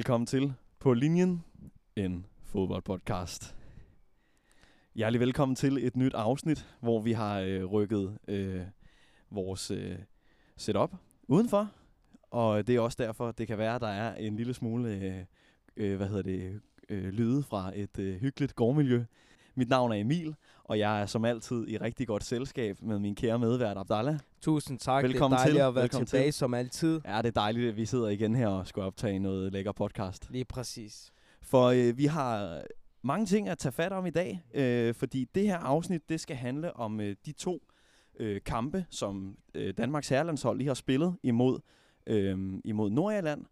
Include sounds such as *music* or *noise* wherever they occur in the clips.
Velkommen til På Linjen, en fodboldpodcast. Hjertelig velkommen til et nyt afsnit, hvor vi har øh, rykket øh, vores øh, setup udenfor. Og det er også derfor, det kan være, at der er en lille smule øh, øh, hvad hedder det, øh, lyde fra et øh, hyggeligt gårdmiljø. Mit navn er Emil, og jeg er som altid i rigtig godt selskab med min kære medvært Abdallah. Tusind tak. Velkommen det er dejligt til. at være Velkommen tilbage til. som altid. Ja, det er dejligt, at vi sidder igen her og skal optage noget lækker podcast. Lige præcis. For øh, vi har mange ting at tage fat om i dag, øh, fordi det her afsnit, det skal handle om øh, de to øh, kampe, som øh, Danmarks herrelandshold lige har spillet imod, øh, imod Nordirland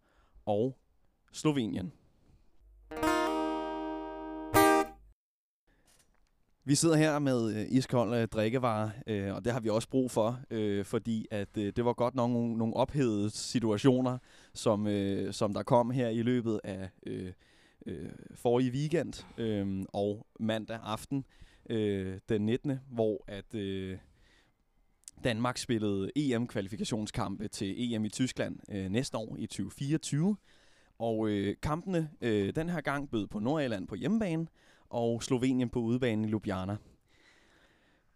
og Slovenien. Vi sidder her med øh, iskold øh, drikkevarer, øh, og det har vi også brug for, øh, fordi at øh, det var godt nok nogle, nogle ophedede situationer, som, øh, som der kom her i løbet af øh, øh, forrige weekend øh, og mandag aften øh, den 19., hvor at øh, Danmark spillede EM-kvalifikationskampe til EM i Tyskland øh, næste år i 2024. Og øh, kampene øh, den her gang bød på Nordjylland på hjemmebane, og Slovenien på udebane i Ljubljana.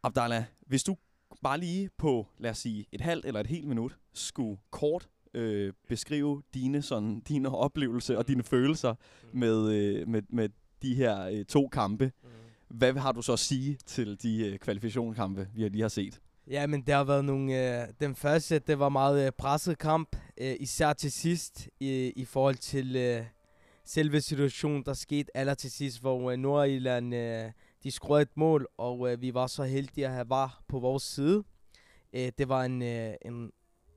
Abdallah, hvis du bare lige på, lad os sige, et halvt eller et helt minut, skulle kort øh, beskrive dine, sådan, *laughs* dine oplevelser og dine følelser med, øh, med, med de her øh, to kampe. Hvad har du så at sige til de øh, kvalifikationskampe, vi lige har set? Ja, men det har været nogle... Øh, den første, det var meget øh, presset kamp, øh, især til sidst, i, i forhold til øh, selve situationen, der skete aller til sidst, hvor øh, Nordirland, øh, de skruede et mål, og øh, vi var så heldige at have var på vores side. Øh, det var en, øh, en,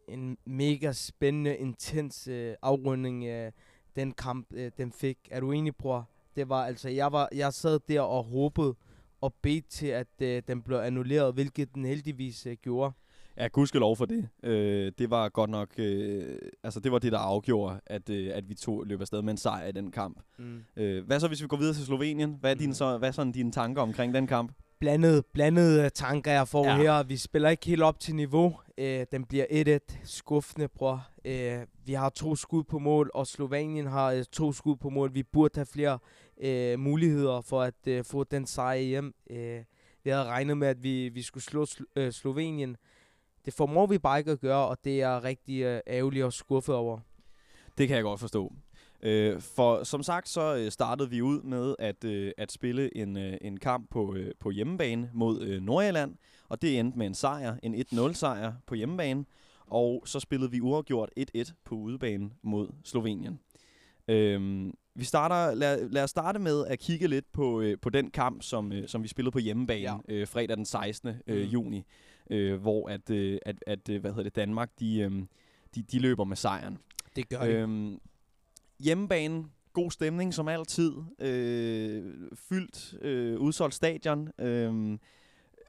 en mega spændende, intens øh, afrunding, øh, den kamp, øh, den fik. Er du enig, bror? Det var altså, jeg, var, jeg sad der og håbede og bedte til, at øh, den blev annulleret, hvilket den heldigvis øh, gjorde. Ja, gudskelov for det. Øh, det var godt nok, øh, altså det var det, der afgjorde, at, øh, at vi to løb afsted med en sejr i den kamp. Mm. Øh, hvad så, hvis vi går videre til Slovenien? Hvad er, dine, Mhm. så, hvad er sådan dine tanker omkring den kamp? Blandede, blandede øh, tanker, jeg får Ja. her. Vi spiller ikke helt op til niveau. Øh, den bliver 1-1. Skuffende, bror. Øh, vi har to skud på mål, og Slovenien har øh, to skud på mål. Vi burde have flere øh, muligheder for at øh, få den sejr hjem. Øh, vi havde regnet med, at vi, vi skulle slå Slo- øh, Slovenien. Det formår vi bare ikke at gøre, og det er jeg rigtig øh, ærgerlig og skuffet over. Det kan jeg godt forstå. Øh, for som sagt, så øh, startede vi ud med at, øh, at spille en, øh, en kamp på, øh, på hjemmebane mod øh, Nordjylland, og det endte med en sejr, en 1-0 sejr på hjemmebane, og så spillede vi uafgjort 1-1 på udebane mod Slovenien. Øhm, vi starter, lad, lad os starte med at kigge lidt på, øh, på den kamp, som, øh, som vi spillede på hjemmebane Ja. øh, fredag den 16. Øh, Mm. juni, øh, hvor at, øh, at, at øh, hvad hedder det, Danmark de, øh, de, de løber med sejren. Det gør vi. Øhm, hjemmebane, god stemning som altid. Øh, fyldt, øh, udsolgt stadion. Øh,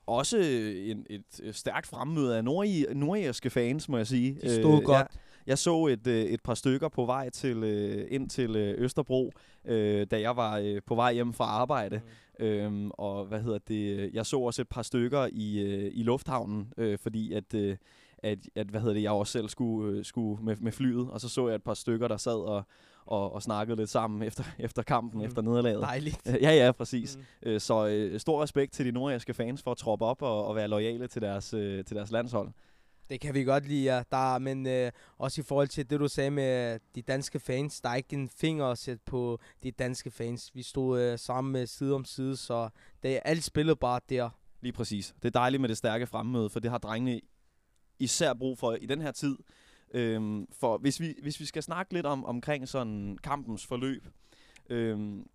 også en, et øh, stærkt fremmøde af nordi, nordirske fans, må jeg sige. De stod godt. Jeg, jeg så et, øh, et par stykker på vej til øh, ind til øh, Østerbro, øh, da jeg var øh, på vej hjem fra arbejde. Mm. Øhm, og hvad hedder det? Jeg så også et par stykker i, øh, i lufthavnen, øh, fordi at, øh, at, at hvad hedder det, jeg også selv skulle, øh, skulle med, med flyet, og så så jeg et par stykker, der sad og, og, og snakkede lidt sammen efter, *laughs* efter kampen, Mm. efter nederlaget. Dejligt. Øh, *laughs* Ja, ja, præcis. Mm. Øh, så øh, stor respekt til de nordirske fans for at troppe op og, og være lojale til deres, øh, til deres landshold. Det kan vi godt lide, ja. Der, men øh, også i forhold til det, du sagde med de danske fans, der er ikke en finger at sætte på de danske fans. Vi stod øh, sammen med side om side, så det er alt spillet bare der. Lige præcis. Det er dejligt med det stærke fremmøde, for det har drengene især brug for i den her tid. Øhm, for hvis vi, hvis vi skal snakke lidt om omkring sådan kampens forløb. Øhm,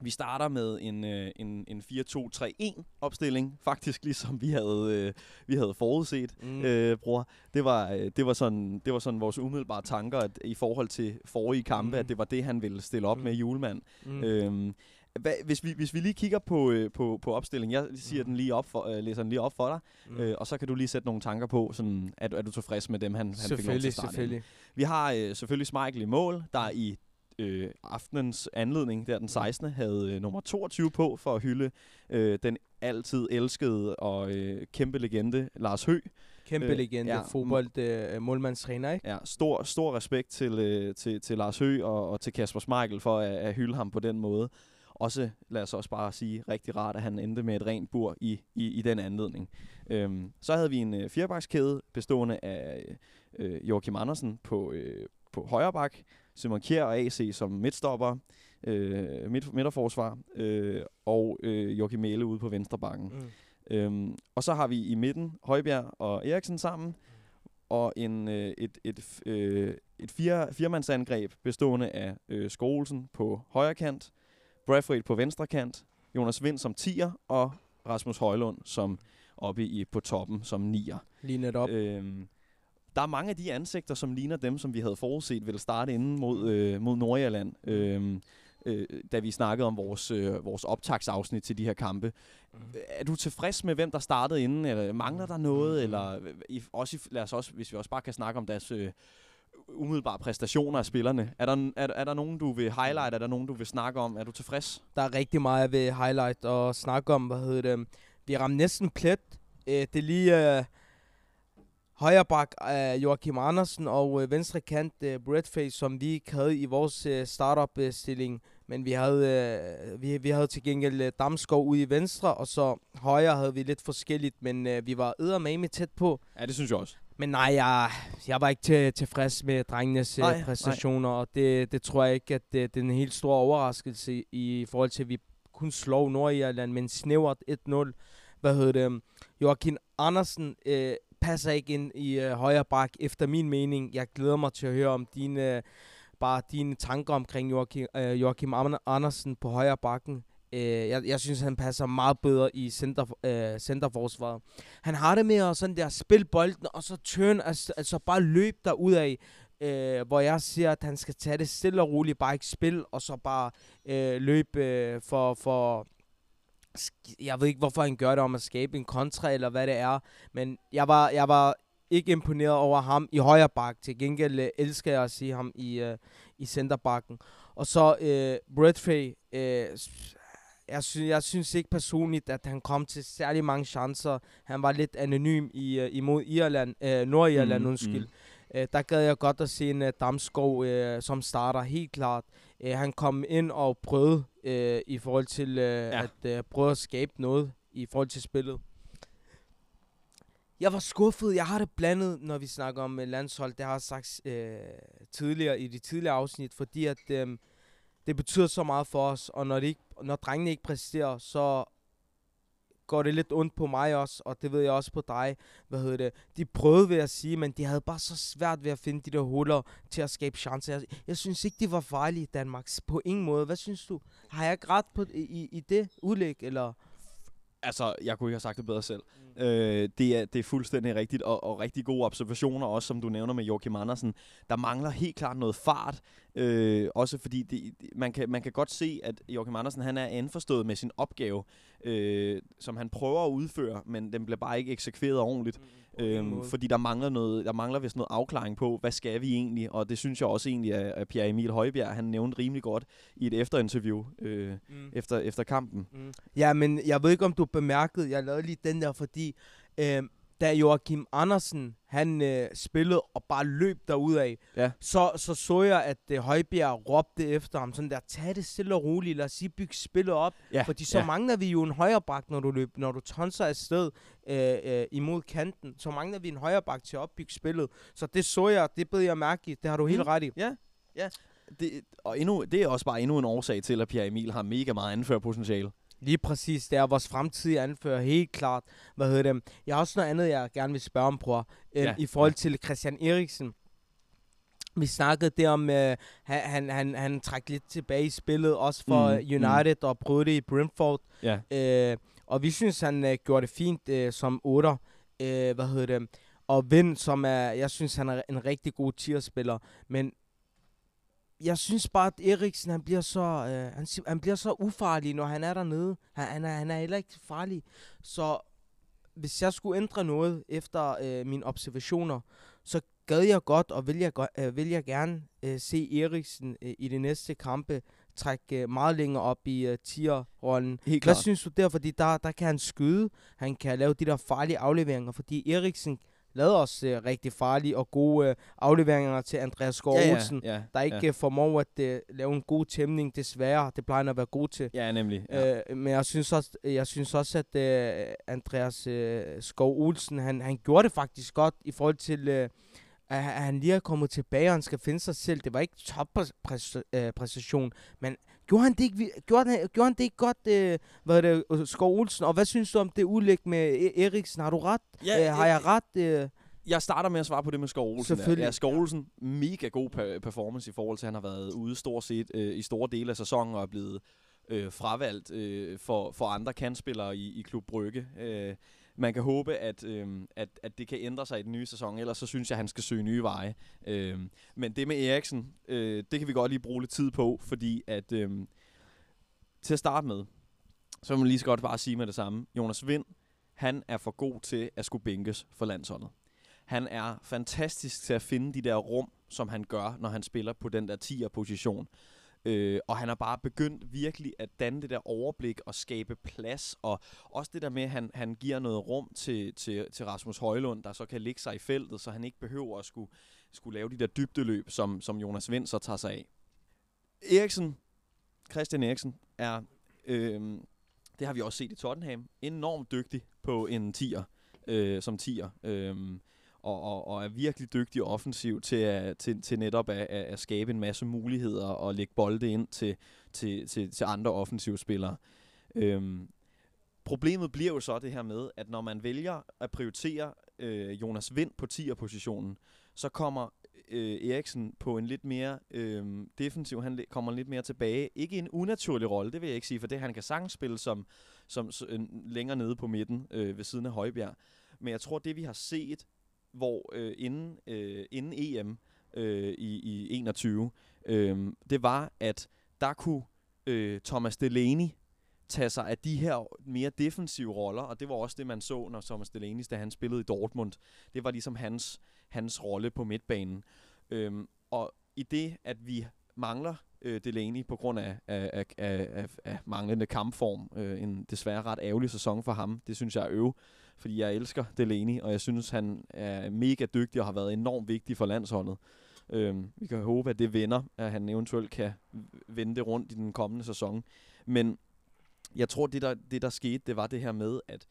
vi starter med en, øh, en, en 4-2-3-1 opstilling, faktisk ligesom vi havde, øh, vi havde forudset, Mm. mm. øh, bror. Det var, øh, det, var sådan, det var sådan vores umiddelbare tanker at, i forhold til forrige kampe, Mm. mm. at det var det, han ville stille op Mm. mm. med julemand. mm. Øhm, hvad, hvis, vi, hvis vi lige kigger på, øh, på, på opstillingen, jeg siger Mhm. den lige op for, øh, læser den lige op for dig, mm. mm. øh, og så kan du lige sætte nogle tanker på, sådan, er, du, er du tilfreds med dem, han, han fik lov til at selvfølgelig, starte ind? selvfølgelig. Vi har øh, selvfølgelig Schmeichel i mål, der i øh, aftenens anledning, der den 16. havde øh, nummer 22 på for at hylde øh, den altid elskede og øh, kæmpe legende Lars Hø. Kæmpe Øh, legende, ja, ja, fodbold, øh, målmandstræner, ikke? Ja, stor, stor respekt til, øh, til, til Lars Hø og, og til Kasper Schmeichel for at, at hylde ham på den måde. Også, lad os også bare sige, rigtig rart, at han endte med et rent bur i, i, i den anledning. Øhm, så havde vi en øh, firebakskæde bestående af øh, Joachim Andersen på, øh, på højre bak, Simon Kjær og AC som midtstopper, øh, midt, midterforsvar, øh, og øh, Joachim Mæle ude på venstre bakken. Mm. Øhm, og så har vi i midten Højbjerg og Eriksen sammen, og en, øh, et, et, øh, et fire, firemandsangreb bestående af øh, Skålsen på højre kant, Brathwaite på venstre kant, Jonas Vind som tier og Rasmus Højlund som oppe i, på toppen som nier. Lige netop. Øhm, der er mange af de ansigter, som ligner dem, som vi havde forudset ville starte inden mod, øh, mod Nordjylland, øhm, øh, da vi snakkede om vores, øh, vores optagsafsnit til de her kampe. Mm. Er du tilfreds med, hvem der startede inden, eller mangler der noget? Mhm. Eller øh, i, også, i- lad os også, hvis vi også bare kan snakke om deres øh, umiddelbare præstationer af spillerne. Er der, er, er der nogen, du vil highlight? Er der nogen, du vil snakke om? Er du tilfreds? Der er rigtig meget, jeg vil highlight og snakke om. Hvad hedder det? Vi ramte næsten plet. Øh, det er lige øh, højre bak af Joachim Andersen og øh, venstre kant øh, Bradface, som vi ikke havde i vores øh, startup-stilling. Men vi havde, øh, vi, vi havde til gengæld øh, Damskov ude i venstre, og så højre havde vi lidt forskelligt, men øh, vi var eddermame tæt på. Ja, det synes jeg også. Men nej, jeg, jeg var ikke til, tilfreds med drengenes Nej, nej, præstationer, nej. og det, det tror jeg ikke, at det, det er en helt stor overraskelse i, forhold til, at vi kun slår Nordirland med en snævert 1-0. Hvad hedder det? Joachim Andersen øh, passer ikke ind i øh, højre bak, efter min mening. Jeg glæder mig til at høre om dine, øh, bare dine tanker omkring Joachim, øh, Joachim Andersen på højre bakken. Øh, jeg, jeg synes, han passer meget bedre i center, øh, centerforsvaret. Han har det med at sådan der spille bolden, og så turn, altså, altså bare løb der ud af, øh, hvor jeg siger, at han skal tage det stille og roligt, bare ikke spil, og så bare øh, løbe øh, for, for, jeg ved ikke, hvorfor han gør det, om at skabe en kontra, eller hvad det er, men jeg var, jeg var ikke imponeret over ham i højre bak. Til gengæld øh, elsker jeg at se ham i, øh, i centerbakken. Og så øh, Bradfay, øh, jeg, sy- jeg synes ikke personligt, at han kom til særlig mange chancer. Han var lidt anonym i, øh, imod Irland, øh, Nordirland, mm, undskyld. Mm. Øh, der gad jeg godt at se en uh, Damskov øh, som starter, helt klart. Øh, han kom ind og prøvede øh, i forhold til øh, ja. at øh, prøve at skabe noget i forhold til spillet. Jeg var skuffet. Jeg har det blandet, når vi snakker om øh, landshold. Det har jeg sagt øh, tidligere i de tidligere afsnit, fordi at øh, det betyder så meget for os, og når, de ikke, når drengene ikke præsterer, så går det lidt ondt på mig også, og det ved jeg også på dig. Hvad hedder det? De prøvede ved at sige, men de havde bare så svært ved at finde de der huller til at skabe chancer. Jeg, jeg synes ikke, de var farlige i Danmark. På ingen måde. Hvad synes du? Har jeg ikke ret på, i, i, i det udlæg, eller? Altså, jeg kunne ikke have sagt det bedre selv. Mm. Øh, det, er, det er fuldstændig rigtigt, og, og rigtig gode observationer, også som du nævner med Joachim Andersen. Der mangler helt klart noget fart, øh, også fordi det, det, man, kan, man kan godt se, at Joachim Andersen han er indforstået med sin opgave, øh, som han prøver at udføre, men den bliver bare ikke eksekveret ordentligt. Øhm, fordi der mangler noget, der mangler vist noget afklaring på, hvad skal vi egentlig? Og det synes jeg også egentlig, at, Pierre Emil Højbjerg, han nævnte rimelig godt i et efterinterview øh, Mm. efter, efter kampen. Mm. Ja, men jeg ved ikke, om du bemærkede, jeg lavede lige den der, fordi øh, da Joachim Andersen, han øh, spillede og bare løb derudad, Ja. så, så så jeg, at øh, Højbjerg råbte efter ham, sådan der, tag det stille og roligt, lad os lige bygge spillet op, Ja, fordi så ja. mangler vi jo en højre bak, når du løb, når du tonser afsted øh, øh, imod kanten, så mangler vi en højre bak til at opbygge spillet, så det så jeg, det bed jeg mærke i, det har du helt Mm. ret i. Det, og endnu, det er også bare endnu en årsag til, at Pierre Emil har mega meget anførpotentiale. Lige præcis, det er vores fremtidige anfører, helt klart. Hvad hedder det? Jeg har også noget andet, jeg gerne vil spørge om, bror. Øhm, Ja, I forhold ja. til Christian Eriksen. Vi snakkede der om, øh, han, han, han, han trak lidt tilbage i spillet, også for Mm, mm, United, mm. og prøvede det i Brentford. Ja. Øh, og vi synes, han øh, gjorde det fint øh, som 8. Øh, hvad hedder det? Og Vind, som er, jeg synes, han er en rigtig god tierspiller. Men jeg synes bare, at Eriksen, han bliver så, øh, han, han bliver så ufarlig, når han er dernede. Han, han, er, han er heller ikke farlig. Så hvis jeg skulle ændre noget efter øh, mine observationer, så gad jeg godt, og vil jeg, øh, vil jeg gerne øh, se Eriksen øh, i de næste kampe trække øh, meget længere op i uh, tier-rollen. Helt Hvad klart. synes du der? Fordi der, der kan han skyde, han kan lave de der farlige afleveringer, fordi Eriksen lavede også uh, rigtig farlige og gode uh, afleveringer til Andreas Skov ja, Olsen, ja, ja, der ikke ja. ja. formår at uh, lave en god tæmning, desværre. Det plejer han at være god til. Ja, nemlig. Ja. Øh, men jeg synes også, jeg synes også at øh, Andreas øh, Skov Olsen, han, han gjorde det faktisk godt i forhold til, øh, at han lige er kommet tilbage, og han skal finde sig selv. Det var ikke toppræstation, men gjorde han det ikke, gjorde han, gjorde han det ikke godt, øh, hvad det, øh, Skov Olsen? Og hvad synes du om det ulæg med E- Eriksen? Har du ret? Ja, øh, har jeg ret? Øh? Jeg starter med at svare på det med Skov Olsen. der. Selvfølgelig. Ja, Skov Olsen, mega god pe- performance i forhold til, at han har været ude stort set øh, i store dele af sæsonen og er blevet øh, fravalgt øh, for, for andre kandspillere i, i Klub Brygge. Øh, man kan håbe, at, øh, at, at det kan ændre sig i den nye sæson, ellers så synes jeg, at han skal søge nye veje. Øh, men det med Eriksen, øh, det kan vi godt lige bruge lidt tid på, fordi at øh, til at starte med, så vil man lige så godt bare sige med det samme. Jonas Vind, han er for god til at skulle bænkes for landsholdet. Han er fantastisk til at finde de der rum, som han gør, når han spiller på den der 10'er position. Øh, og han har bare begyndt virkelig at danne det der overblik og skabe plads. Og også det der med, at han, han giver noget rum til, til, til Rasmus Højlund, der så kan ligge sig i feltet, så han ikke behøver at skulle, skulle lave de der dybdeløb, som, som Jonas Vind så tager sig af. Eriksen, Christian Eriksen, er, øh, det har vi også set i Tottenham, enormt dygtig på en 10'er, øh, som 10'er. Øh, og, og, og er virkelig dygtig offensiv til, at, til, til netop at, at, at skabe en masse muligheder og lægge bolde ind til, til, til, til andre offensive spillere. Øhm, problemet bliver jo så det her med, at når man vælger at prioritere øh, Jonas Vind på 10'er-positionen, så kommer øh, Eriksen på en lidt mere øh, defensiv, han kommer lidt mere tilbage. Ikke en unaturlig rolle, det vil jeg ikke sige, for det han kan sagtens spille som, som øh, længere nede på midten øh, ved siden af Højbjerg. Men jeg tror, det vi har set hvor øh, inden, øh, inden EM øh, i, i 21, øh, det var, at der kunne øh, Thomas Delaney tage sig af de her mere defensive roller, og det var også det, man så, når Thomas Delaney, da han spillede i Dortmund, det var ligesom hans, hans rolle på midtbanen. Øhm, og i det, at vi mangler øh, Delaney på grund af, af, af, af, af, manglende kampform, øh, en desværre ret ærgerlig sæson for ham, det synes jeg er øv, fordi jeg elsker Delaney, og jeg synes, han er mega dygtig og har været enormt vigtig for landsholdet. Øhm, vi kan håbe, at det vender, at han eventuelt kan vende det rundt i den kommende sæson. Men jeg tror, det der, det der skete, det var det her med, at,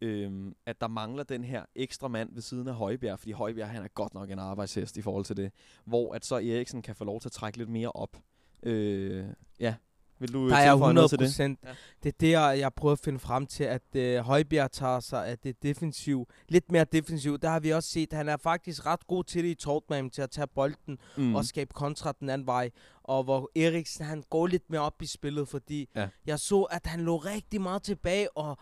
øhm, at der mangler den her ekstra mand ved siden af Højbjerg, fordi Højbjerg han er godt nok en arbejdshest i forhold til det, hvor at så Eriksen kan få lov til at trække lidt mere op. Øh, ja, vil du Der er tilføje 100 noget til det? procent. Ja. Det er det, jeg, prøver at finde frem til, at øh, Højbjerg tager sig af det defensiv. Lidt mere defensiv. Der har vi også set, at han er faktisk ret god til det i Tottenham, til at tage bolden Mm. mm. og skabe kontra den anden vej. Og hvor Eriksen, han går lidt mere op i spillet, fordi Ja. jeg så, at han lå rigtig meget tilbage, og,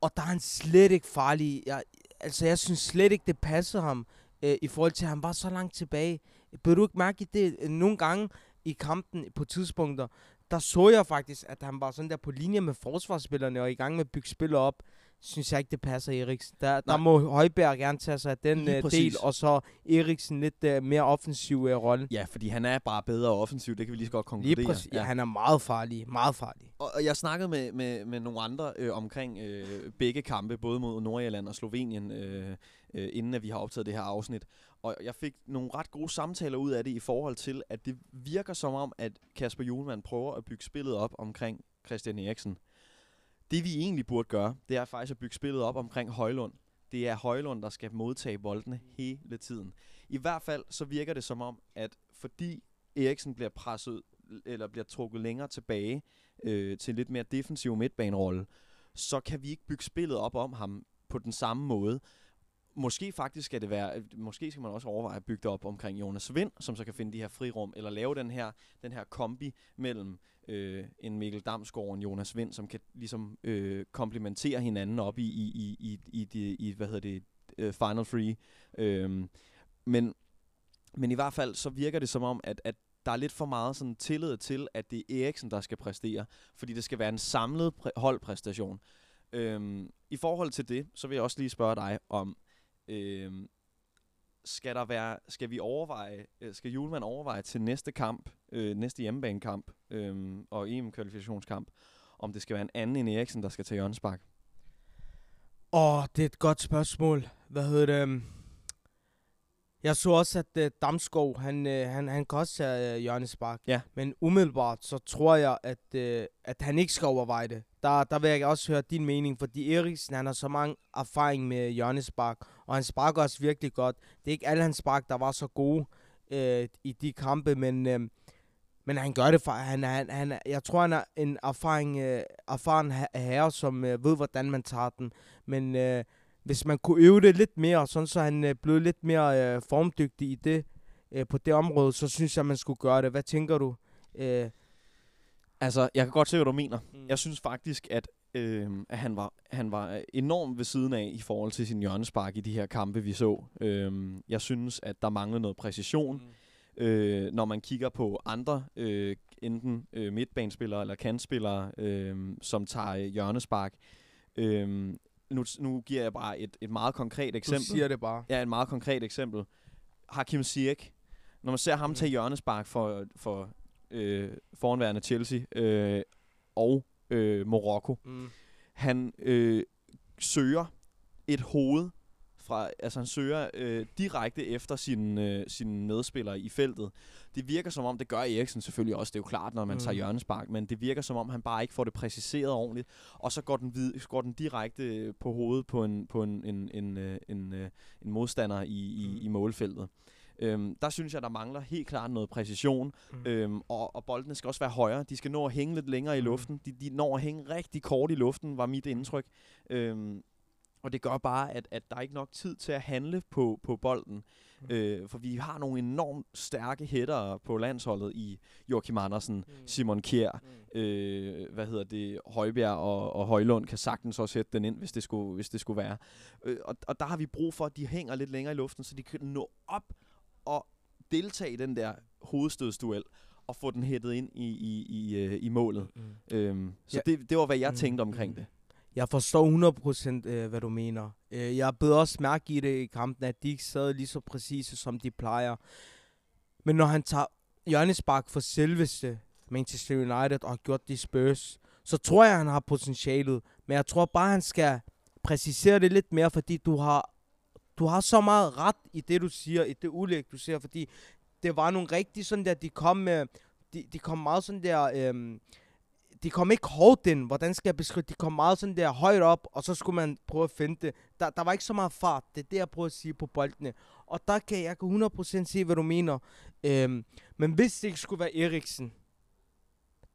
og der er han slet ikke farlig. Jeg, altså, jeg synes slet ikke, det passede ham, øh, i forhold til, at han var så langt tilbage. Bør du ikke mærke det? Øh, Nogle gange i kampen på tidspunkter, der så jeg faktisk, at han var sådan der på linje med forsvarsspillerne og i gang med at bygge spillet op. Synes jeg ikke, det passer Eriksen. Der, der må Højberg gerne tage sig af den præcis. del, og så Eriksen lidt øh, mere offensiv øh, rolle. Ja, fordi han er bare bedre offensiv, det kan vi lige så godt konkludere. Lige præcis. Ja. Han er meget farlig. Meget farlig. Og, og jeg snakkede med, med, med nogle andre øh, omkring øh, begge kampe, både mod Nordjylland og Slovenien, øh, øh, inden at vi har optaget det her afsnit. Og jeg fik nogle ret gode samtaler ud af det i forhold til, at det virker som om, at Kasper Julemand prøver at bygge spillet op omkring Christian Eriksen. Det vi egentlig burde gøre, det er faktisk at bygge spillet op omkring Højlund. Det er Højlund, der skal modtage boldene hele tiden. I hvert fald så virker det som om, at fordi Eriksen bliver presset eller bliver trukket længere tilbage øh, til en lidt mere defensiv midtbanerolle, så kan vi ikke bygge spillet op om ham på den samme måde. Måske faktisk skal det være, øh, måske skal man også overveje at bygge det op omkring Jonas Vind, som så kan finde de her frirum, eller lave den her, den her kombi mellem øh, en Mikkel Damsgaard og en Jonas Vind, som kan ligesom øh, komplementere hinanden op i, i, i, i, i, de, i hvad hedder det, øh, Final Free. Øh, men, men i hvert fald så virker det som om, at, at der er lidt for meget sådan tillid til, at det er Eriksen, der skal præstere, fordi det skal være en samlet præ- holdpræstation. Øhm, I forhold til det, så vil jeg også lige spørge dig om, Øh, skal der være, skal vi overveje, øh, skal Julemand overveje til næste kamp, øh, næste hjemmebanekamp øh, og EM-kvalifikationskamp, om det skal være en anden end Eriksen, der skal til Jørgens Åh, Åh, det er et godt spørgsmål. Hvad hedder det? Øhm? Jeg så også, at uh, Damskov, han, uh, han, han kan også tage uh, Jørgens Bak. Ja. Men umiddelbart, så tror jeg, at, uh, at han ikke skal overveje det. Der, der vil jeg også høre din mening, fordi Eriksen, han har så mange erfaring med Jørgens Bak, og han sparker også virkelig godt. Det er ikke alle hans spark, der var så gode uh, i de kampe, men, uh, men han gør det for, han, han, han, jeg tror, han er en erfaring, uh, erfaren her- herre, som uh, ved, hvordan man tager den. Men uh, hvis man kunne øve det lidt mere, sådan så han øh, blev lidt mere øh, formdygtig i det, øh, på det område, så synes jeg, man skulle gøre det. Hvad tænker du? Øh, Altså, jeg kan godt se, hvad du mener. Mm. Jeg synes faktisk, at, øh, at han, var, han var enormt ved siden af i forhold til sin hjørnespark i de her kampe, vi så. Øh, jeg synes, at der manglede noget præcision. Mm. øh, når man kigger på andre, øh, enten øh, midtbanespillere eller kantspillere, øh, som tager øh, hjørnespark. Øh, nu, nu giver jeg bare et, et meget konkret du eksempel. siger det bare. Ja, et meget konkret eksempel. Hakim Ziyech. Når man ser ham Mm. tage hjørnespark for, for øh, foranværende Chelsea øh, og øh, Morocco, Mm. han øh, søger et hoved fra, altså han søger øh, direkte efter sine øh, sin medspillere i feltet. Det virker som om, det gør Eriksen selvfølgelig også, det er jo klart, når man mm. tager hjørnespark, men det virker som om, han bare ikke får det præciseret ordentligt, og så går den, vid, går den direkte på hovedet på en, på en, en, en, øh, en, øh, en modstander i, i, Mm. i målfeltet. Øhm, der synes jeg, der mangler helt klart noget præcision, Mm. Øhm, og, og boldene skal også være højere. De skal nå at hænge lidt længere i Mm. luften. De, de når at hænge rigtig kort i luften, var mit indtryk. Øhm, og det gør bare, at, at der er ikke nok tid til at handle på, på bolden. Mm. Øh, for vi har nogle enormt stærke hættere på landsholdet i Joachim Andersen, Mm. Simon Kjær, Mm. øh, hvad hedder det, Højbjerg og, og Højlund kan sagtens også hætte den ind, hvis det skulle, hvis det skulle være. Øh, og, og der har vi brug for, at de hænger lidt længere i luften, så de kan nå op og deltage i den der hovedstødsduel og få den hættet ind i, i, i, øh, i målet. Mm. Øhm, så Ja. det, det var, hvad jeg Mm, tænkte omkring mm. det. Jeg forstår 100% øh, hvad du mener. Øh, jeg bed også mærke i det i kampen, at de ikke sad lige så præcise, som de plejer. Men når han tager hjørnespark for selveste Manchester United og har gjort det Spurs, så tror jeg, han har potentialet. Men jeg tror bare, han skal præcisere det lidt mere, fordi du har, du har så meget ret i det, du siger, i det ulæg, du siger, fordi det var nogle rigtig sådan der, de kom med, de, de kom meget sådan der, øhm, de kom ikke hårdt ind, hvordan skal jeg beskrive De kom meget sådan der højt op, og så skulle man prøve at finde det. Der, der var ikke så meget fart, det er det, jeg prøver at sige på boldene. Og der kan jeg kan 100% se, hvad du mener. Øhm, men hvis det ikke skulle være Eriksen,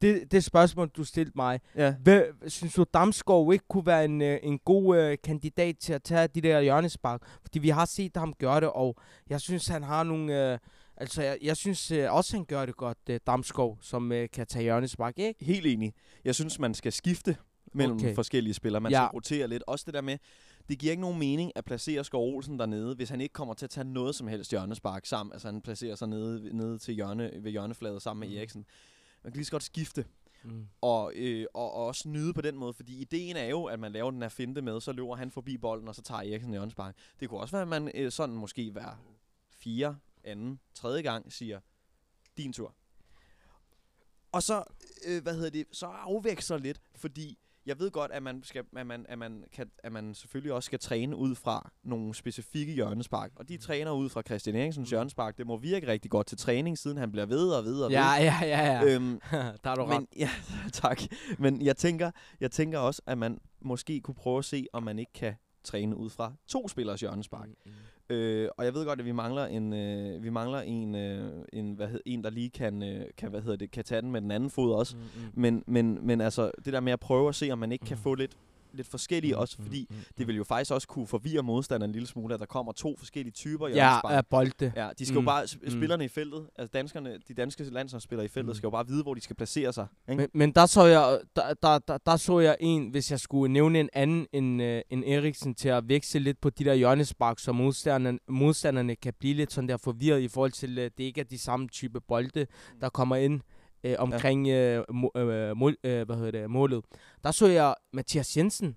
det, det spørgsmål, du stillede mig, Ja. hvad, synes du, Damskov ikke kunne være en, øh, en god øh, kandidat til at tage de der hjørnespark? Fordi vi har set ham gøre det, og jeg synes, han har nogle... Øh, altså, jeg, jeg synes øh, også, han gør det godt, øh, Damskov, som øh, kan tage hjørnespark, ikke? Helt enig. Jeg synes, man skal skifte mellem okay. Forskellige spillere. Man Ja. skal rotere lidt. Også det der med, det giver ikke nogen mening at placere Skov Olsen dernede, hvis han ikke kommer til at tage noget som helst hjørnespark sammen. Altså han placerer sig nede, nede til hjørne, ved hjørnefladet sammen med Mhm. Eriksen. Man kan lige så godt skifte. Mm. og, øh, og, og også nyde på den måde, fordi ideen er jo, at man laver den her finte med, så løber han forbi bolden, og så tager Eriksen hjørnespark. Det kunne også være, at man øh, sådan måske hver fire, anden, tredje gang siger, din tur. Og så, øh, hvad hedder det, så afveksler lidt, fordi jeg ved godt, at man, skal, at, man, at, man kan, at man selvfølgelig også skal træne ud fra nogle specifikke hjørnespark. Og de træner ud fra Christian Eriksens Mm. hjørnespark. Det må virke rigtig godt til træning, siden han bliver ved og ved og ved. Ja, ja, ja, ja. Øhm, *laughs* der er du ret. men, ja, *laughs* tak. Men jeg tænker, jeg tænker også, at man måske kunne prøve at se, om man ikke kan træne ud fra to spillers hjørnespark. Mm, mm. Øh, og jeg ved godt, at vi mangler en, øh, vi mangler en, øh, en, hvad hed, en der lige kan, øh, kan, hvad hedder det, kan tage den med den anden fod også. Mm, mm. Men, men, men altså, det der med at prøve at se, om man ikke kan Mm. få lidt, lidt forskellige Mm, også, mm, fordi mm, det mm. vil jo faktisk også kunne forvirre modstanderen en lille smule, at der kommer to forskellige typer Ja, hjørnespark. af bolde. Ja, de skal mm. jo Mm. bare, sp- Mm. spillerne i feltet, altså danskerne, de danske landsholdsspillere i feltet, mm. Mm. skal jo bare vide, hvor de skal placere sig. Ikke? Men, men der så jeg der, der, der, der så jeg en, hvis jeg skulle nævne en anden end, øh, end Eriksen til at veksle lidt på de der hjørnespark, så modstanderne, modstanderne kan blive lidt sådan der forvirret i forhold til, øh, det ikke er de samme type bolde, der kommer ind øh, omkring øh, må, øh, mål, øh, hvad hedder det, målet. Der så jeg Mathias Jensen.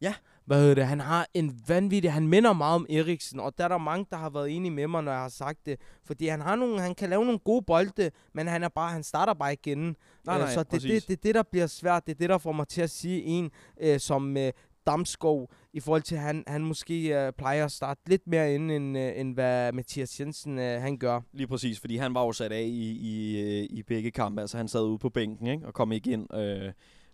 Ja. hvad hedder det, han har en vanvittig, han minder meget om Eriksen, og der er der mange, der har været enige med mig, når jeg har sagt det, fordi han har nogle, han kan lave nogle gode bolde, men han er bare, han starter bare igen. Nej, Øh, nej, så det, det, det, det, der bliver svært, det er det, der får mig til at sige en, øh, som øh, Damskov, i forhold til, at han, han måske øh, plejer at starte lidt mere ind, end, øh, end hvad Mathias Jensen øh, han gør. Lige præcis, fordi han var jo sat af i, i, øh, i begge kampe. Altså han sad ude på bænken ikke? og kom ikke ind. Øh,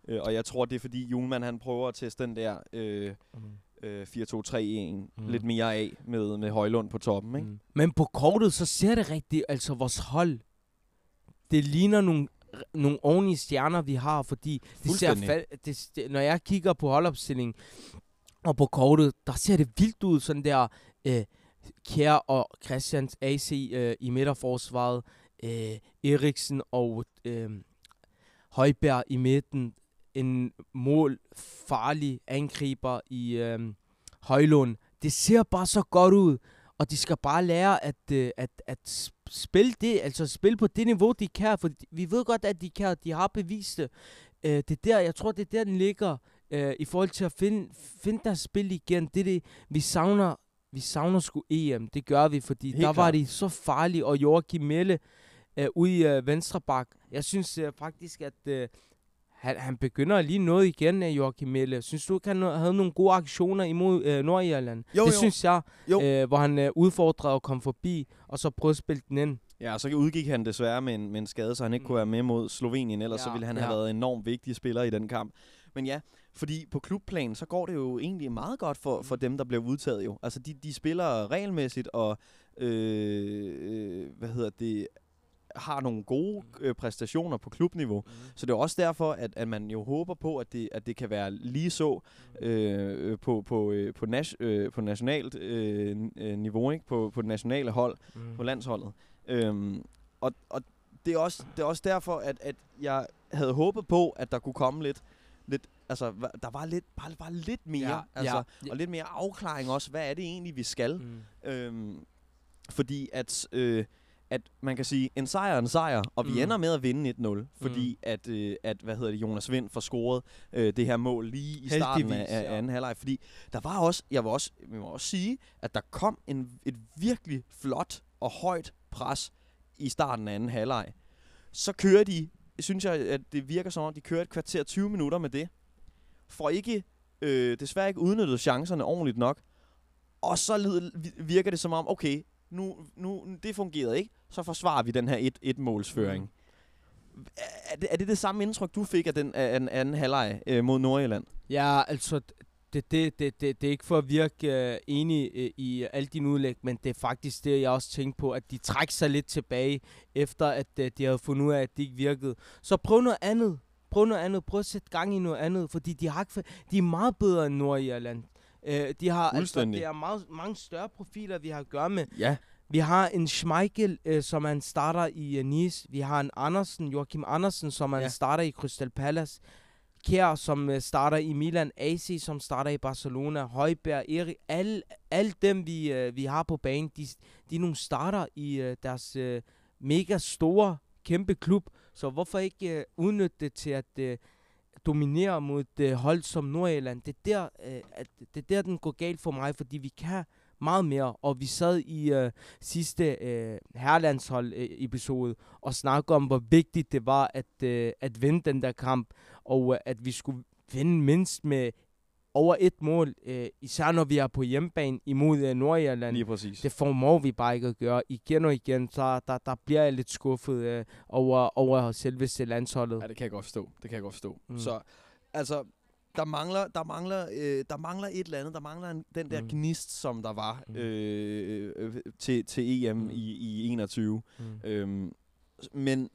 øh, og jeg tror, det er fordi Julemand han prøver at teste den der øh, øh, 4-2-3-1 mm. lidt mere af med, med Højlund på toppen. Ikke? Mm. Men på kortet, så ser det rigtigt, altså vores hold, det ligner nogle, nogle ordentlige stjerner, vi har, fordi det ser fa- det, det, når jeg kigger på holdopstillingen og på kortet, der ser det vildt ud, sådan der øh, Kjær og Christians AC øh, i midterforsvaret, øh, Eriksen og øh, Højberg i midten, en mål farlig angriber i øh, Højlund. Det ser bare så godt ud, og de skal bare lære at, øh, at, at spille det, altså spille på det niveau, de kan, for vi ved godt, at de kan, de har bevist det. Øh, det er der, jeg tror, det er der, den ligger, øh, i forhold til at finde, finde deres spil igen. Det er det, vi savner, vi savner sgu EM, det gør vi, fordi Helt der var klart. de så farlige, og Joachim Melle øh, ude i øh, venstre bak. Jeg synes øh, faktisk, at øh, han, han begynder lige noget igen af Joachim Melle. Synes du ikke, han havde nogle gode aktioner imod øh, Nordirland? Jo, det jo. synes jeg, Jo. Øh, hvor han øh, udfordrede og kom forbi, og så prøvede at spille den ind. Ja, og så udgik han desværre med en, med en skade, så han ikke Mm. kunne være med mod Slovenien. Ellers Ja, så ville han ja. have været en enormt vigtig spiller i den kamp. Men ja, fordi på klubplan, så går det jo egentlig meget godt for, for dem, der bliver udtaget jo. Altså, de, de spiller regelmæssigt, og øh, øh, hvad hedder det, har nogle gode øh, præstationer på klubniveau. Så det er også derfor, at, at man jo håber på, at det, at det kan være lige så øh, øh, på, på, øh, på, nas, øh, på nationalt øh, øh, niveau, ikke? På, på det nationale hold, Mm. på landsholdet. Øhm, og og det, er også, det er også derfor, at, at jeg havde håbet på, at der kunne komme lidt, lidt altså, der var lidt, bare, bare lidt mere, Ja, altså, ja. og lidt mere afklaring også, hvad er det egentlig, vi skal? Mm. Øhm, fordi at, øh, at man kan sige, en sejr er en sejr, og vi Mm. ender med at vinde 1-0, fordi at, øh, at, hvad hedder det, Jonas Vind får scoret øh, det her mål lige i starten af, Heldigvis, af ja. anden halvleg. Fordi der var også, jeg vil også, vi må også sige, at der kom en, et virkelig flot og højt pres i starten af anden halvleg. Så kører de, synes jeg, at det virker som om, de kører et kvarter 20 minutter med det. Får ikke, øh, desværre ikke udnyttet chancerne ordentligt nok. Og så virker det som om, okay, nu, nu det fungerede ikke, så forsvarer vi den her et, et målsføring. Mm. Er, det, er det det samme indtryk, du fik af den af, den anden halvleg øh, mod Nordjylland? Ja, altså, det, det, det, det, det er ikke for at virke øh, enig øh, i alt din udlæg, men det er faktisk det, jeg også tænkte på, at de trækker sig lidt tilbage, efter at øh, de havde fundet ud af, at det ikke virkede. Så prøv noget andet. Prøv noget andet. Prøv at sætte gang i noget andet, fordi de, har ikke, de er meget bedre end Nordirland. Øh, de har altså, det er meget, mange større profiler, vi har at gøre med. Ja. Vi har en Schmeichel, øh, som han starter i uh, Nice. Vi har en Andersen, Joachim Andersen, som han Ja. starter i Crystal Palace. Kjær, som uh, starter i Milan. AC, som starter i Barcelona. Højberg, Erik. Alle, alle dem, vi, uh, vi har på banen, de, de er nogle starter i uh, deres uh, mega store, kæmpe klub. Så hvorfor ikke uh, udnytte det til at uh, dominere mod et hold som Nordjylland? Det er, der, øh, at, det er der, den går galt for mig, fordi vi kan meget mere. Og vi sad i øh, sidste øh, herrelandshold-episode øh, og snakkede om, hvor vigtigt det var at, øh, at vinde den der kamp, og øh, at vi skulle vinde mindst med over et mål, øh, især når vi er på hjemmebane imod øh, Nordjylland. Lige præcis. Det formår vi bare ikke at gøre. Igen og igen, så der, der bliver jeg lidt skuffet øh, over, over selveste landsholdet. Ja, det kan jeg godt forstå. Det kan jeg godt forstå. Mm. Så, altså, der mangler, der mangler, øh, der mangler et eller andet. Der mangler en, den der mm. Gnist, som der var Mm. øh, øh, til, til EM mm. I, i 21. Mm. Øhm, men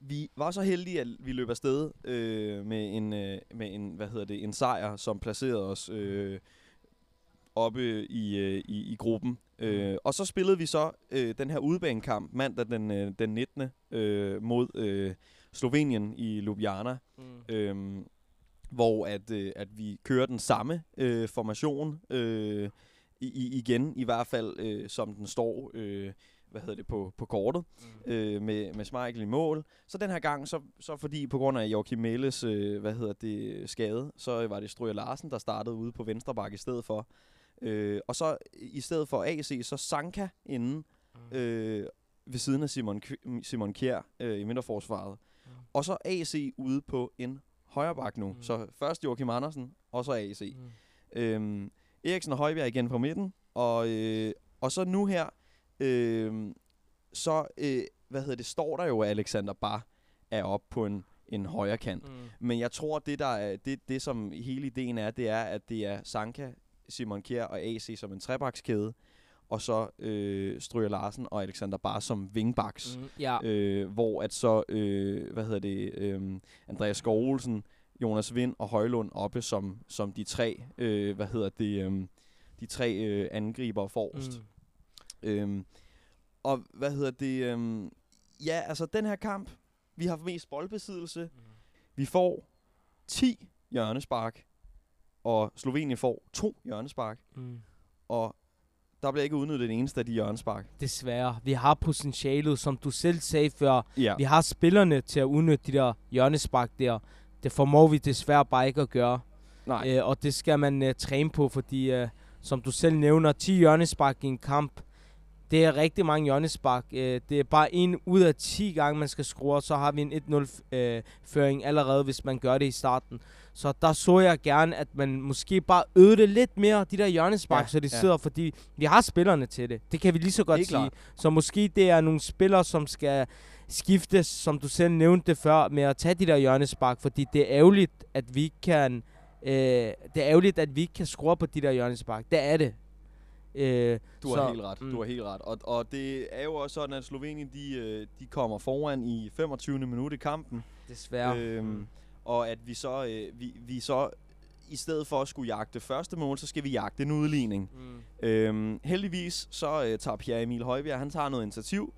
vi var så heldige, at vi løb afsted øh, med en, øh, med en, hvad hedder det, en sejr, som placerede os øh, oppe i, øh, i, i gruppen. Øh, og så spillede vi så øh, den her udebanekamp mandag den, øh, den 19. Øh, mod øh, Slovenien i Ljubljana. Mm. Øhm, hvor at, øh, at vi kører den samme øh, formation øh, i, igen, i hvert fald øh, som den står øh, hvad hedder det, på, på kortet Mm. øh, med, med Schmeichel i mål. Så den her gang, så, så fordi på grund af Joachim Melles, øh, hvad hedder det, skade, så var det Stryger Larsen, der startede ude på venstre bakke i stedet for. Øh, og så i stedet for AC, så Sanka inden Mm. øh, ved siden af Simon, Simon Kjær øh, i midterforsvaret. Mm. Og så AC ude på en højre bak nu. Mm. Så først Joachim Andersen, og så AC. Mm. Øhm, Eriksen og Højbjerg igen på midten. Og, øh, og så nu her, øh, så øh, hvad hedder det, står der jo, at Alexander Bar er op på en, en højre kant. Mm. Men jeg tror, det, der er, det, det som hele ideen er, det er, at det er Sanka, Simon Kjær og AC som en trebakskæde, og så øh, Stryger Larsen og Alexander Bar som wingbacks. Mm. Ja. Øh, hvor at så, øh, hvad hedder det, øh, Andreas Skov Olsen, Jonas Vind og Højlund oppe som, som de tre, øh, hvad hedder det, øh, de tre øh, angriber forrest. Mm. Øhm, og hvad hedder det? Øhm, ja, altså den her kamp, vi har mest boldbesiddelse. Mm. Vi får 10 hjørnespark, og Slovenien får to hjørnespark, Mm. og der bliver ikke udnyttet den eneste af de hjørnespark. Desværre. Vi har potentialet, som du selv sagde før. Ja, Vi har spillerne til at udnytte de der hjørnespark der. Det formår vi desværre bare ikke at gøre. nej, Øh, og det skal man øh, træne på, fordi som som du selv nævner, 10 hjørnespark i en kamp, det er rigtig mange hjørnespark. Øh, det er bare en ud af 10 gange, man skal score, så har vi en 1-0-føring allerede, hvis man gør det i starten. Så der så jeg gerne, at man måske bare øvede det lidt mere, de der hjørnespark, Ja, så det ja. sidder, fordi vi har spillerne til det. Det kan vi lige så godt sige. klart. Så måske det er nogle spillere, som skal skiftes, som du selv nævnte før, med at tage de der hjørnespark, fordi det er ærgerligt, at vi kan, øh, det er ærgerligt, at vi ikke kan score på de der hjørnespark. Det er det. Øh, du har så- helt ret. mm. Du har helt ret. Og, og det er jo også sådan, at Slovenien, de, øh, de kommer foran i 25. minut i kampen. desværre. Øhm, og at vi så, øh, vi, vi så i stedet for at skulle jagte første mål, så skal vi jagte en udligning. Mm. Øhm, heldigvis så øh, tager Pierre Emil Højbjerg, han tager noget initiativ,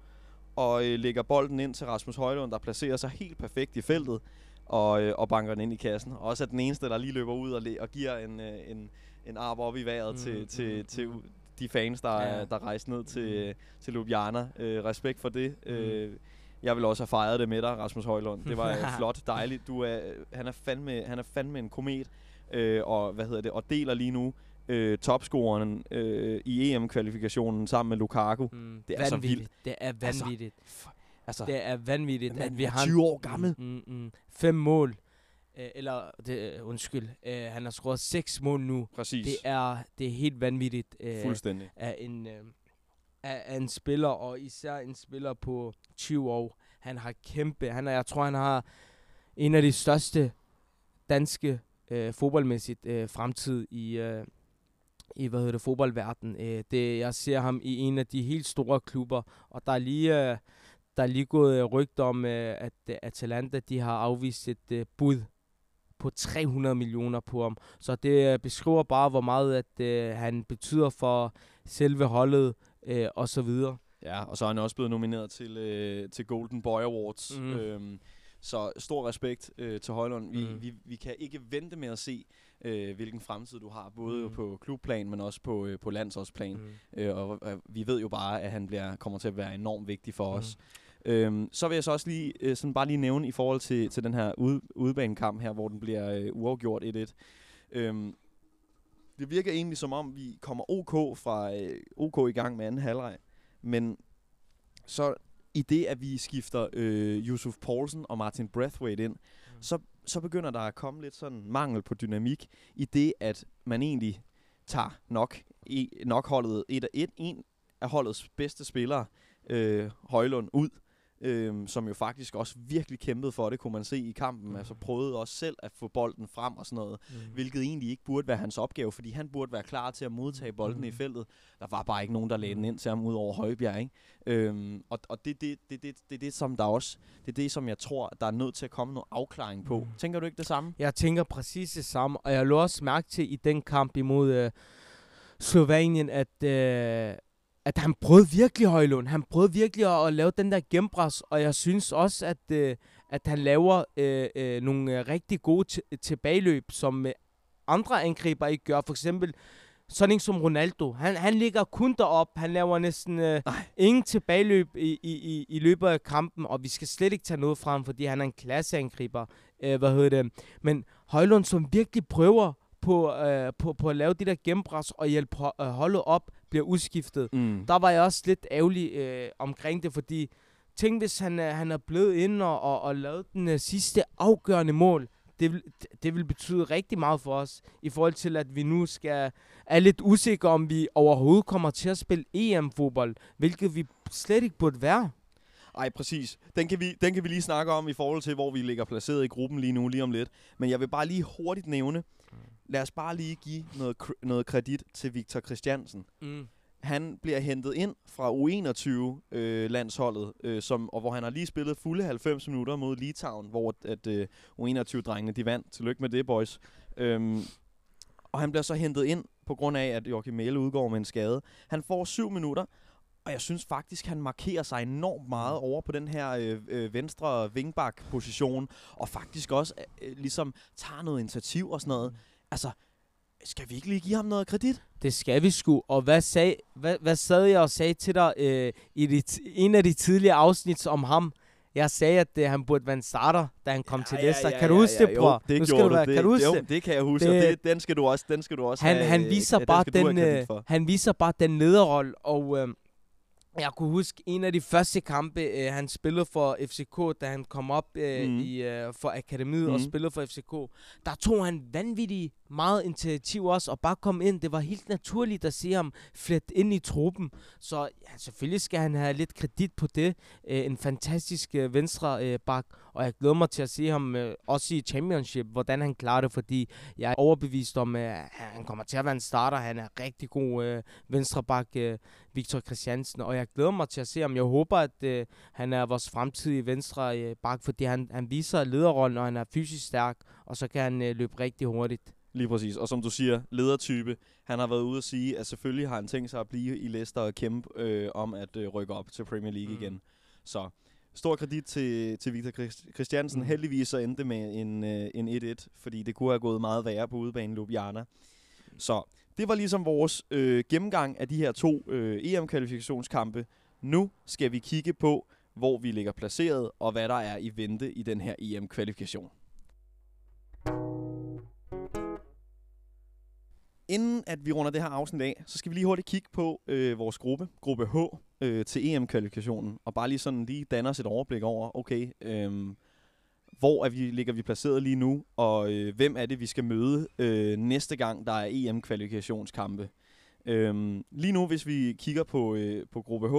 og øh, lægger bolden ind til Rasmus Højlund, der placerer sig helt perfekt i feltet, og, øh, og banker den ind i kassen. Og også er den eneste, der lige løber ud og, og giver en, øh, en, en arm op i vejret Mm, til, mm, til, mm, til mm. De fans, der, Ja. der rejste ned til, Mm. øh, til Ljubljana. Øh, respekt for det. Mm. Øh, jeg vil også have fejret det med dig, Rasmus Højlund. Det var øh, *laughs* flot, dejligt. Du er, han, er fandme, han er fandme en komet, øh, og, hvad hedder det, og deler lige nu øh, topscoreren øh, i EM-kvalifikationen sammen med Lukaku. Mm. Det er så vanvittigt. vildt. Det er Altså, vanvittigt. Altså, det er vanvittigt, at vi har... 20 år gammel. Mm, mm, mm. Fem mål. Øh, eller, det, øh, undskyld, øh, han har scoret seks mål nu. præcis. Det er, det er helt vanvittigt. Øh, Fuldstændig. af en, øh, af, af en spiller, og især en spiller på 20 år. Han har kæmpe, han er, jeg tror, han har en af de største danske øh, fodboldmæssigt øh, fremtid i, øh, i hvad hedder det, fodboldverden. Øh, det, jeg ser ham i en af de helt store klubber, og der er lige, øh, der er lige gået øh, rygter om, øh, at øh, Atalanta de har afvist et øh, bud på 300 millioner på ham. Så det øh, beskriver bare, hvor meget at øh, han betyder for selve holdet øh, og så videre. Ja, og så er han også blevet nomineret til, øh, til Golden Boy Awards. Mm. Øhm, så stor respekt øh, til Højlund. Vi, Mhm. vi, vi kan ikke vente med at se, øh, hvilken fremtid du har, både Mhm. på klubplan, men også på, øh, på landsholdsplan. Mm. Øh, og øh, vi ved jo bare, at han bliver, kommer til at være enormt vigtig for Mhm. os. Øhm, så vil jeg så også lige, øh, sådan bare lige nævne i forhold til, til den her ude, udebanekamp her, hvor den bliver øh, uafgjort 1-1. Øhm, det virker egentlig som om, vi kommer OK fra øh, OK i gang med anden halvleg. Men så i det, at vi skifter øh, Yusuf Poulsen og Martin Brathwaite ind, Mm. så, så begynder der at komme lidt sådan mangel på dynamik i det, at man egentlig tager nok, i, nok holdet et af et, en af holdets bedste spillere, øh, Højlund, ud. Øh, som jo faktisk også virkelig kæmpede for det, kunne man se i kampen. Mhm. Altså prøvede også selv at få bolden frem og sådan noget. Mm. Hvilket egentlig ikke burde være hans opgave, fordi han burde være klar til at modtage bolden mm. i feltet. Der var bare ikke nogen, der lagde den Mhm. ind til ham ud over Højbjerg. Ikke? Øhm, og og det, det, det, det, det, det, som der også, det er det, som jeg tror, der er nødt til at komme noget afklaring på. Mhm. Tænker du ikke det samme? Jeg tænker præcis det samme, og jeg lå også mærke til i den kamp imod øh, Slovenien, at, øh, at han prøvede virkelig Højlund. Han prøvede virkelig at, at lave den der gennembræs, og jeg synes også, at, øh, at han laver øh, øh, nogle øh, rigtig gode tilbageløb, som øh, andre angriber ikke gør. For eksempel sådan en som Ronaldo. Han, han ligger kun derop. Han laver næsten øh, ingen tilbageløb i, i, i, i løbet af kampen, og vi skal slet ikke tage noget frem, fordi han er en klasseangriber. Øh, hvad hedder det? Men Højlund, som virkelig prøver på, øh, på, på at lave de der gennembræs og hjælpe øh, holdet op, bliver udskiftet. Mm. Der var jeg også lidt ærgerlig øh, omkring det, fordi tænk hvis han, øh, han er blevet ind og, og, og lavet den øh, sidste afgørende mål. Det vil, det vil betyde rigtig meget for os, i forhold til at vi nu skal er lidt usikre, om vi overhovedet kommer til at spille EM-fodbold, hvilket vi slet ikke burde være. Ej, præcis. Den kan, vi, den kan vi lige snakke om i forhold til, hvor vi ligger placeret i gruppen lige nu, lige om lidt. Men jeg vil bare lige hurtigt nævne, lad os bare lige give noget, noget kredit til Victor Christiansen. Mm. Han bliver hentet ind fra U21-landsholdet, øh, øh, som, og hvor han har lige spillet fulde 90 minutter mod Litauen, hvor at, øh, U21-drengene de vandt. Tillykke med det, boys. Øhm, og han bliver så hentet ind på grund af, at Joachim Mæle udgår med en skade. Han får syv minutter, og jeg synes faktisk, han markerer sig enormt meget over på den her øh, øh, venstre vingbak-position, og faktisk også øh, ligesom tager noget initiativ og sådan noget. Altså, skal vi ikke lige give ham noget kredit? Det skal vi sgu. Og hvad, sag, hvad, hvad sad jeg og sagde til dig øh, i dit, en af de tidligere afsnit om ham? Jeg sagde, at det, han burde være en starter, da han kom ja, til Leicester. Ja, ja, kan du huske ja, ja, det, bror? Jo, det gjorde du. Være, det, kan du huske jo, det? det kan jeg huske, det, det, den skal du også, den skal du også han, have, han viser ja, bare den, den han viser bare den lederrolle, og øh, jeg kunne huske en af de første kampe, øh, han spillede for FCK, da han kom op øh, mm. i, øh, for akademiet mm. og spillede for FCK. Der tog han vanvittigt meget initiativ også, og bare komme ind. Det var helt naturligt at se ham flet ind i truppen. Så ja, selvfølgelig skal han have lidt kredit på det. Øh, en fantastisk øh, venstre øh, bak, og jeg glæder mig til at se ham øh, også i Championship, hvordan han klarer det, fordi jeg er overbevist om, at øh, han kommer til at være en starter. Han er rigtig god øh, venstre bak, øh, Victor Christiansen, og jeg glæder mig til at se ham. Jeg håber, at øh, han er vores fremtidige venstre øh, bak, fordi han, han viser lederrollen, og han er fysisk stærk, og så kan han øh, løbe rigtig hurtigt. Lige præcis. Og som du siger, ledertype. Han har været ude at sige, at selvfølgelig har han tænkt sig at blive i Leicester og kæmpe øh, om at øh, rykke op til Premier League mm. igen. Så stor kredit til, til Victor Christiansen. Mm. Heldigvis så endte med en, øh, en 1-1, fordi det kunne have gået meget værre på udbanen Ljubljana. Så det var ligesom vores øh, gennemgang af de her to øh, EM-kvalifikationskampe. Nu skal vi kigge på, hvor vi ligger placeret, og hvad der er i vente i den her EM-kvalifikation. Inden at vi runder det her afsnit af, så skal vi lige hurtigt kigge på øh, vores gruppe, gruppe H, øh, til EM-kvalifikationen, og bare lige sådan lige danne os et overblik over, okay, øh, hvor er vi, ligger vi placeret lige nu, og øh, hvem er det, vi skal møde øh, næste gang, der er EM-kvalifikationskampe. Øh, lige nu, hvis vi kigger på, øh, på gruppe H,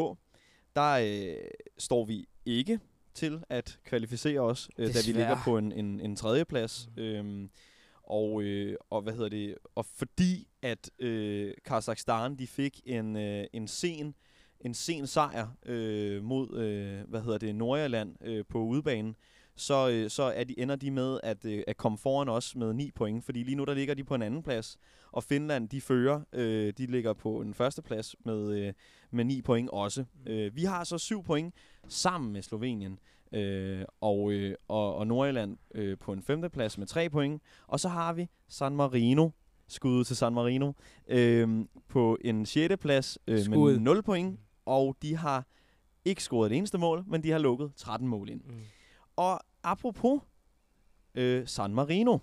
der øh, står vi ikke til at kvalificere os, øh, da vi ligger på en, en, en tredjeplads. Øh, og, øh, og hvad hedder det? Og fordi at øh, Kazakhstan de fik en øh, en sen en sen sejr øh, mod øh, hvad hedder det Nordjylland øh, på udebanen, så øh, så er de ender de med at øh, at komme foran os med 9 point, fordi lige nu der ligger de på en anden plads, og Finland de fører, øh, de ligger på en første plads med øh, med 9 point også. Mm. Øh, vi har så 7 point sammen med Slovenien. Øh, og, øh, og, og Nordjylland øh, på en femteplads med tre point. Og så har vi San Marino, skud til San Marino, øh, på en sjette plads øh, med 0 point. Og de har ikke scoret det eneste mål, men de har lukket 13 mål ind. Mm. Og apropos øh, San Marino,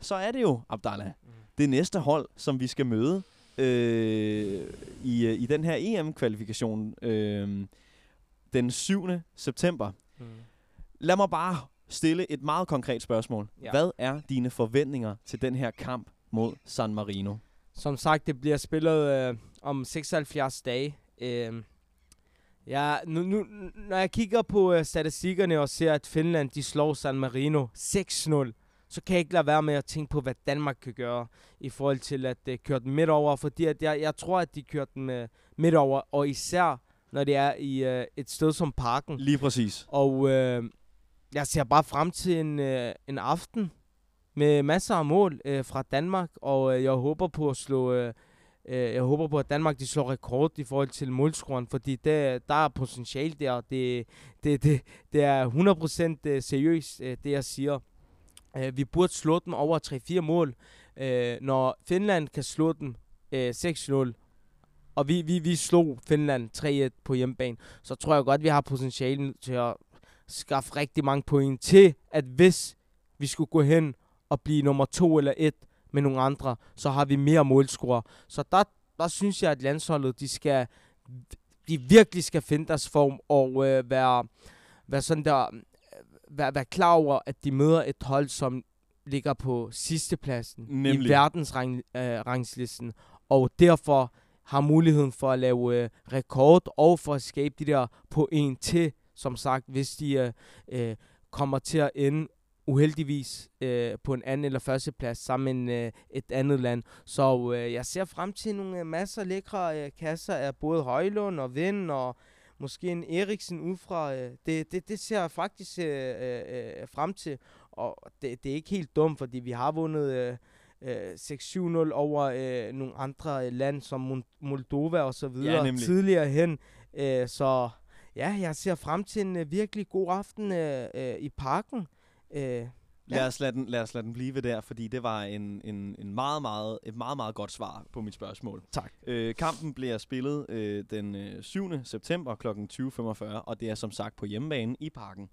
så er det jo, Abdallah, mm. det næste hold, som vi skal møde øh, i, i den her EM-kvalifikation øh, den 7. september. Mm. Lad mig bare stille et meget konkret spørgsmål. Ja. Hvad er dine forventninger til den her kamp mod San Marino? Som sagt, det bliver spillet øh, om 76 dage. Øh, ja, nu, nu, når jeg kigger på øh, statistikkerne og ser, at Finland de slår San Marino 6-0, så kan jeg ikke lade være med at tænke på, hvad Danmark kan gøre i forhold til at øh, køre den midt over. Fordi at jeg, jeg tror, at de kører den øh, midt over, og især når det er i øh, et sted som parken. Lige præcis. Og øh, jeg ser bare frem til en, øh, en aften med masser af mål øh, fra Danmark, og øh, jeg håber på at slå... Øh, øh, jeg håber på, at Danmark de slår rekord i forhold til målscoren, fordi det, der er potentiale der. Det, det, det, det er 100% øh, seriøst, øh, det jeg siger. vi burde slå dem over 3-4 mål. når Finland kan slå dem øh, 6-0, og vi, vi, vi slog Finland 3-1 på hjemmebane, så tror jeg godt, vi har potentiale til at skaffe rigtig mange point til, at hvis vi skulle gå hen og blive nummer to eller et med nogle andre, så har vi mere målscorer. Så der, der synes jeg, at landsholdet, de skal de virkelig skal finde deres form og øh, være, være sådan der, være, være klar over, at de møder et hold, som ligger på sidstepladsen Nemlig. i verdensrangslisten, øh, og derfor har muligheden for at lave øh, rekord og for at skabe de der på til, som sagt, hvis de øh, øh, kommer til at ende uheldigvis øh, på en anden eller første plads sammen med øh, et andet land. Så øh, jeg ser frem til nogle øh, masser af lækre øh, kasser af både Højlund og Vind og måske en Eriksen udefra. Øh, det, det, det ser jeg faktisk øh, øh, øh, frem til, og det, det er ikke helt dumt, fordi vi har vundet... Øh, øh, 6-7-0 over øh, nogle andre øh, lande som Moldova og så videre ja, tidligere hen. Øh, så ja, jeg ser frem til en øh, virkelig god aften øh, øh, i parken. Øh, ja. lad, os lade den, lad os lade den blive der, fordi det var en, en, en meget, meget, et meget, meget godt svar på mit spørgsmål. Tak. Øh, kampen bliver spillet øh, den øh, 7. september kl. 20.45, og det er som sagt på hjemmebane i parken.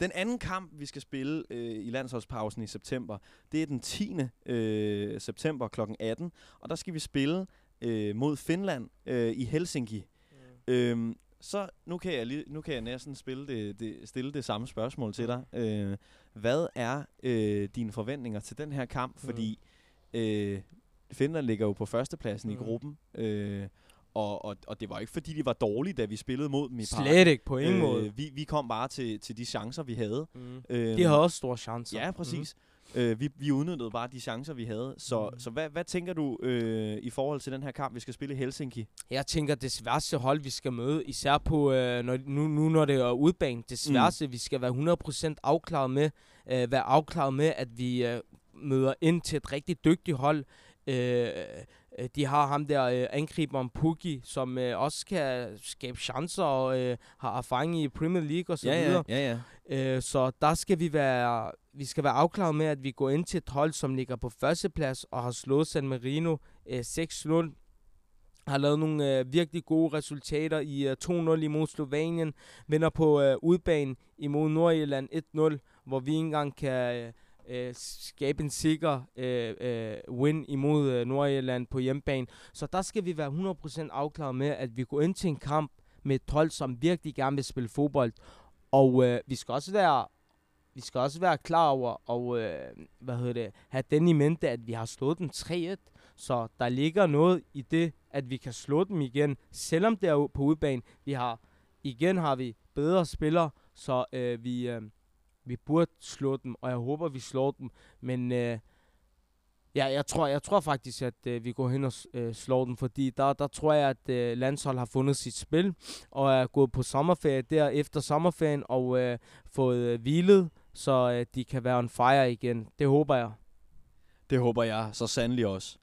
Den anden kamp, vi skal spille øh, i landsholdspausen i september, det er den 10. Øh, september kl. 18, og der skal vi spille øh, mod Finland øh, i Helsinki. Mm. Øhm, så nu kan jeg, lige, nu kan jeg næsten spille det, det, stille det samme spørgsmål til dig. Øh, hvad er øh, dine forventninger til den her kamp? Mm. Fordi øh, Finland ligger jo på førstepladsen mm. i gruppen. Øh, og, og, og det var ikke fordi, de var dårlige, da vi spillede mod dem i parken. Slet ikke, på ingen øh, måde. Vi, vi kom bare til, til de chancer, vi havde. Mm. Øh, de havde også store chancer. Ja, præcis. Mm. Øh, vi, vi udnyttede bare de chancer, vi havde. Så, mm. så hvad, hvad tænker du øh, i forhold til den her kamp, vi skal spille i Helsinki? Jeg tænker, det sværeste hold, vi skal møde, især på, øh, når, nu, nu når det er udbanen, det sværeste, mm. vi skal være 100% afklaret med, øh, være afklaret med, at vi øh, møder ind til et rigtig dygtigt hold. Øh, Øh, de har ham der øh, angriberen Pukki, som øh, også kan skabe chancer og øh, har erfaring i Premier League og så ja, videre. Ja, ja, ja. Øh, så der skal vi være vi skal være afklaret med, at vi går ind til et hold, som ligger på førsteplads og har slået San Marino øh, 6-0 har lavet nogle øh, virkelig gode resultater i øh, 2-0 imod Slovenien, vinder på øh, udbanen imod Nordirland 1-0, hvor vi ikke engang kan øh, øh, skabe en sikker øh, øh, win imod øh, Nordirland på hjemmebane. Så der skal vi være 100% afklaret med, at vi går ind til en kamp med et hold, som virkelig gerne vil spille fodbold. Og øh, vi skal også være vi skal også være klar over og øh, hvad hedder det, have den i mente, at vi har slået dem 3-1. Så der ligger noget i det, at vi kan slå dem igen, selvom det er på udbanen. Vi har igen har vi bedre spillere, så øh, vi øh, vi burde slå dem, og jeg håber, vi slår dem. Men øh, ja, jeg tror, jeg tror faktisk, at øh, vi går hen og øh, slår dem, fordi der, der tror jeg, at øh, landshold har fundet sit spil, og er gået på sommerferie der efter sommerferien, og øh, fået øh, hvilet, så øh, de kan være on fire igen. Det håber jeg. Det håber jeg så sandelig også.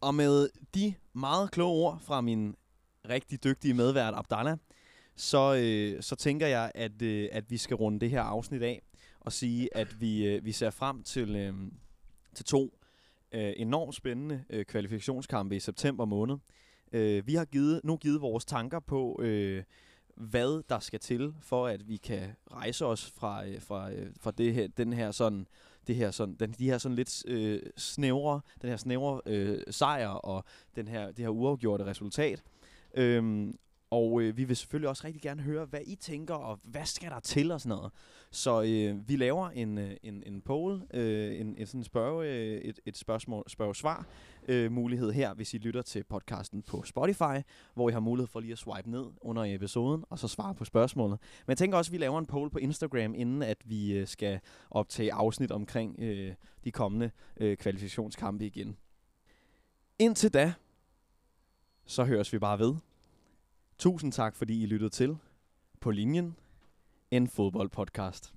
Og med de meget kloge ord fra min rigtig dygtige medvært Abdallah, så, øh, så tænker jeg, at, øh, at vi skal runde det her afsnit af og sige, at vi, øh, vi ser frem til, øh, til to øh, enormt spændende øh, kvalifikationskampe i september måned. Øh, vi har givet, nu givet vores tanker på, øh, hvad der skal til, for at vi kan rejse os fra, øh, fra, øh, fra det her, den her sådan, det her sådan, den, de her sådan lidt øh, snævre, den her snævre øh, sejr og den her, det her uafgjorte resultat. Øhm, og øh, vi vil selvfølgelig også rigtig gerne høre, hvad I tænker, og hvad skal der til og sådan noget. Så øh, vi laver en, øh, en, en poll, øh, en, en sådan spørge, øh, et, et spørgsmål, spørg-svar øh, mulighed her, hvis I lytter til podcasten på Spotify, hvor I har mulighed for lige at swipe ned under episoden, og så svare på spørgsmålet. Men jeg tænker også, at vi laver en poll på Instagram, inden at vi øh, skal optage afsnit omkring øh, de kommende øh, kvalifikationskampe igen. Indtil da, så høres vi bare ved. Tusind tak, fordi I lyttede til På Linjen, en fodboldpodcast.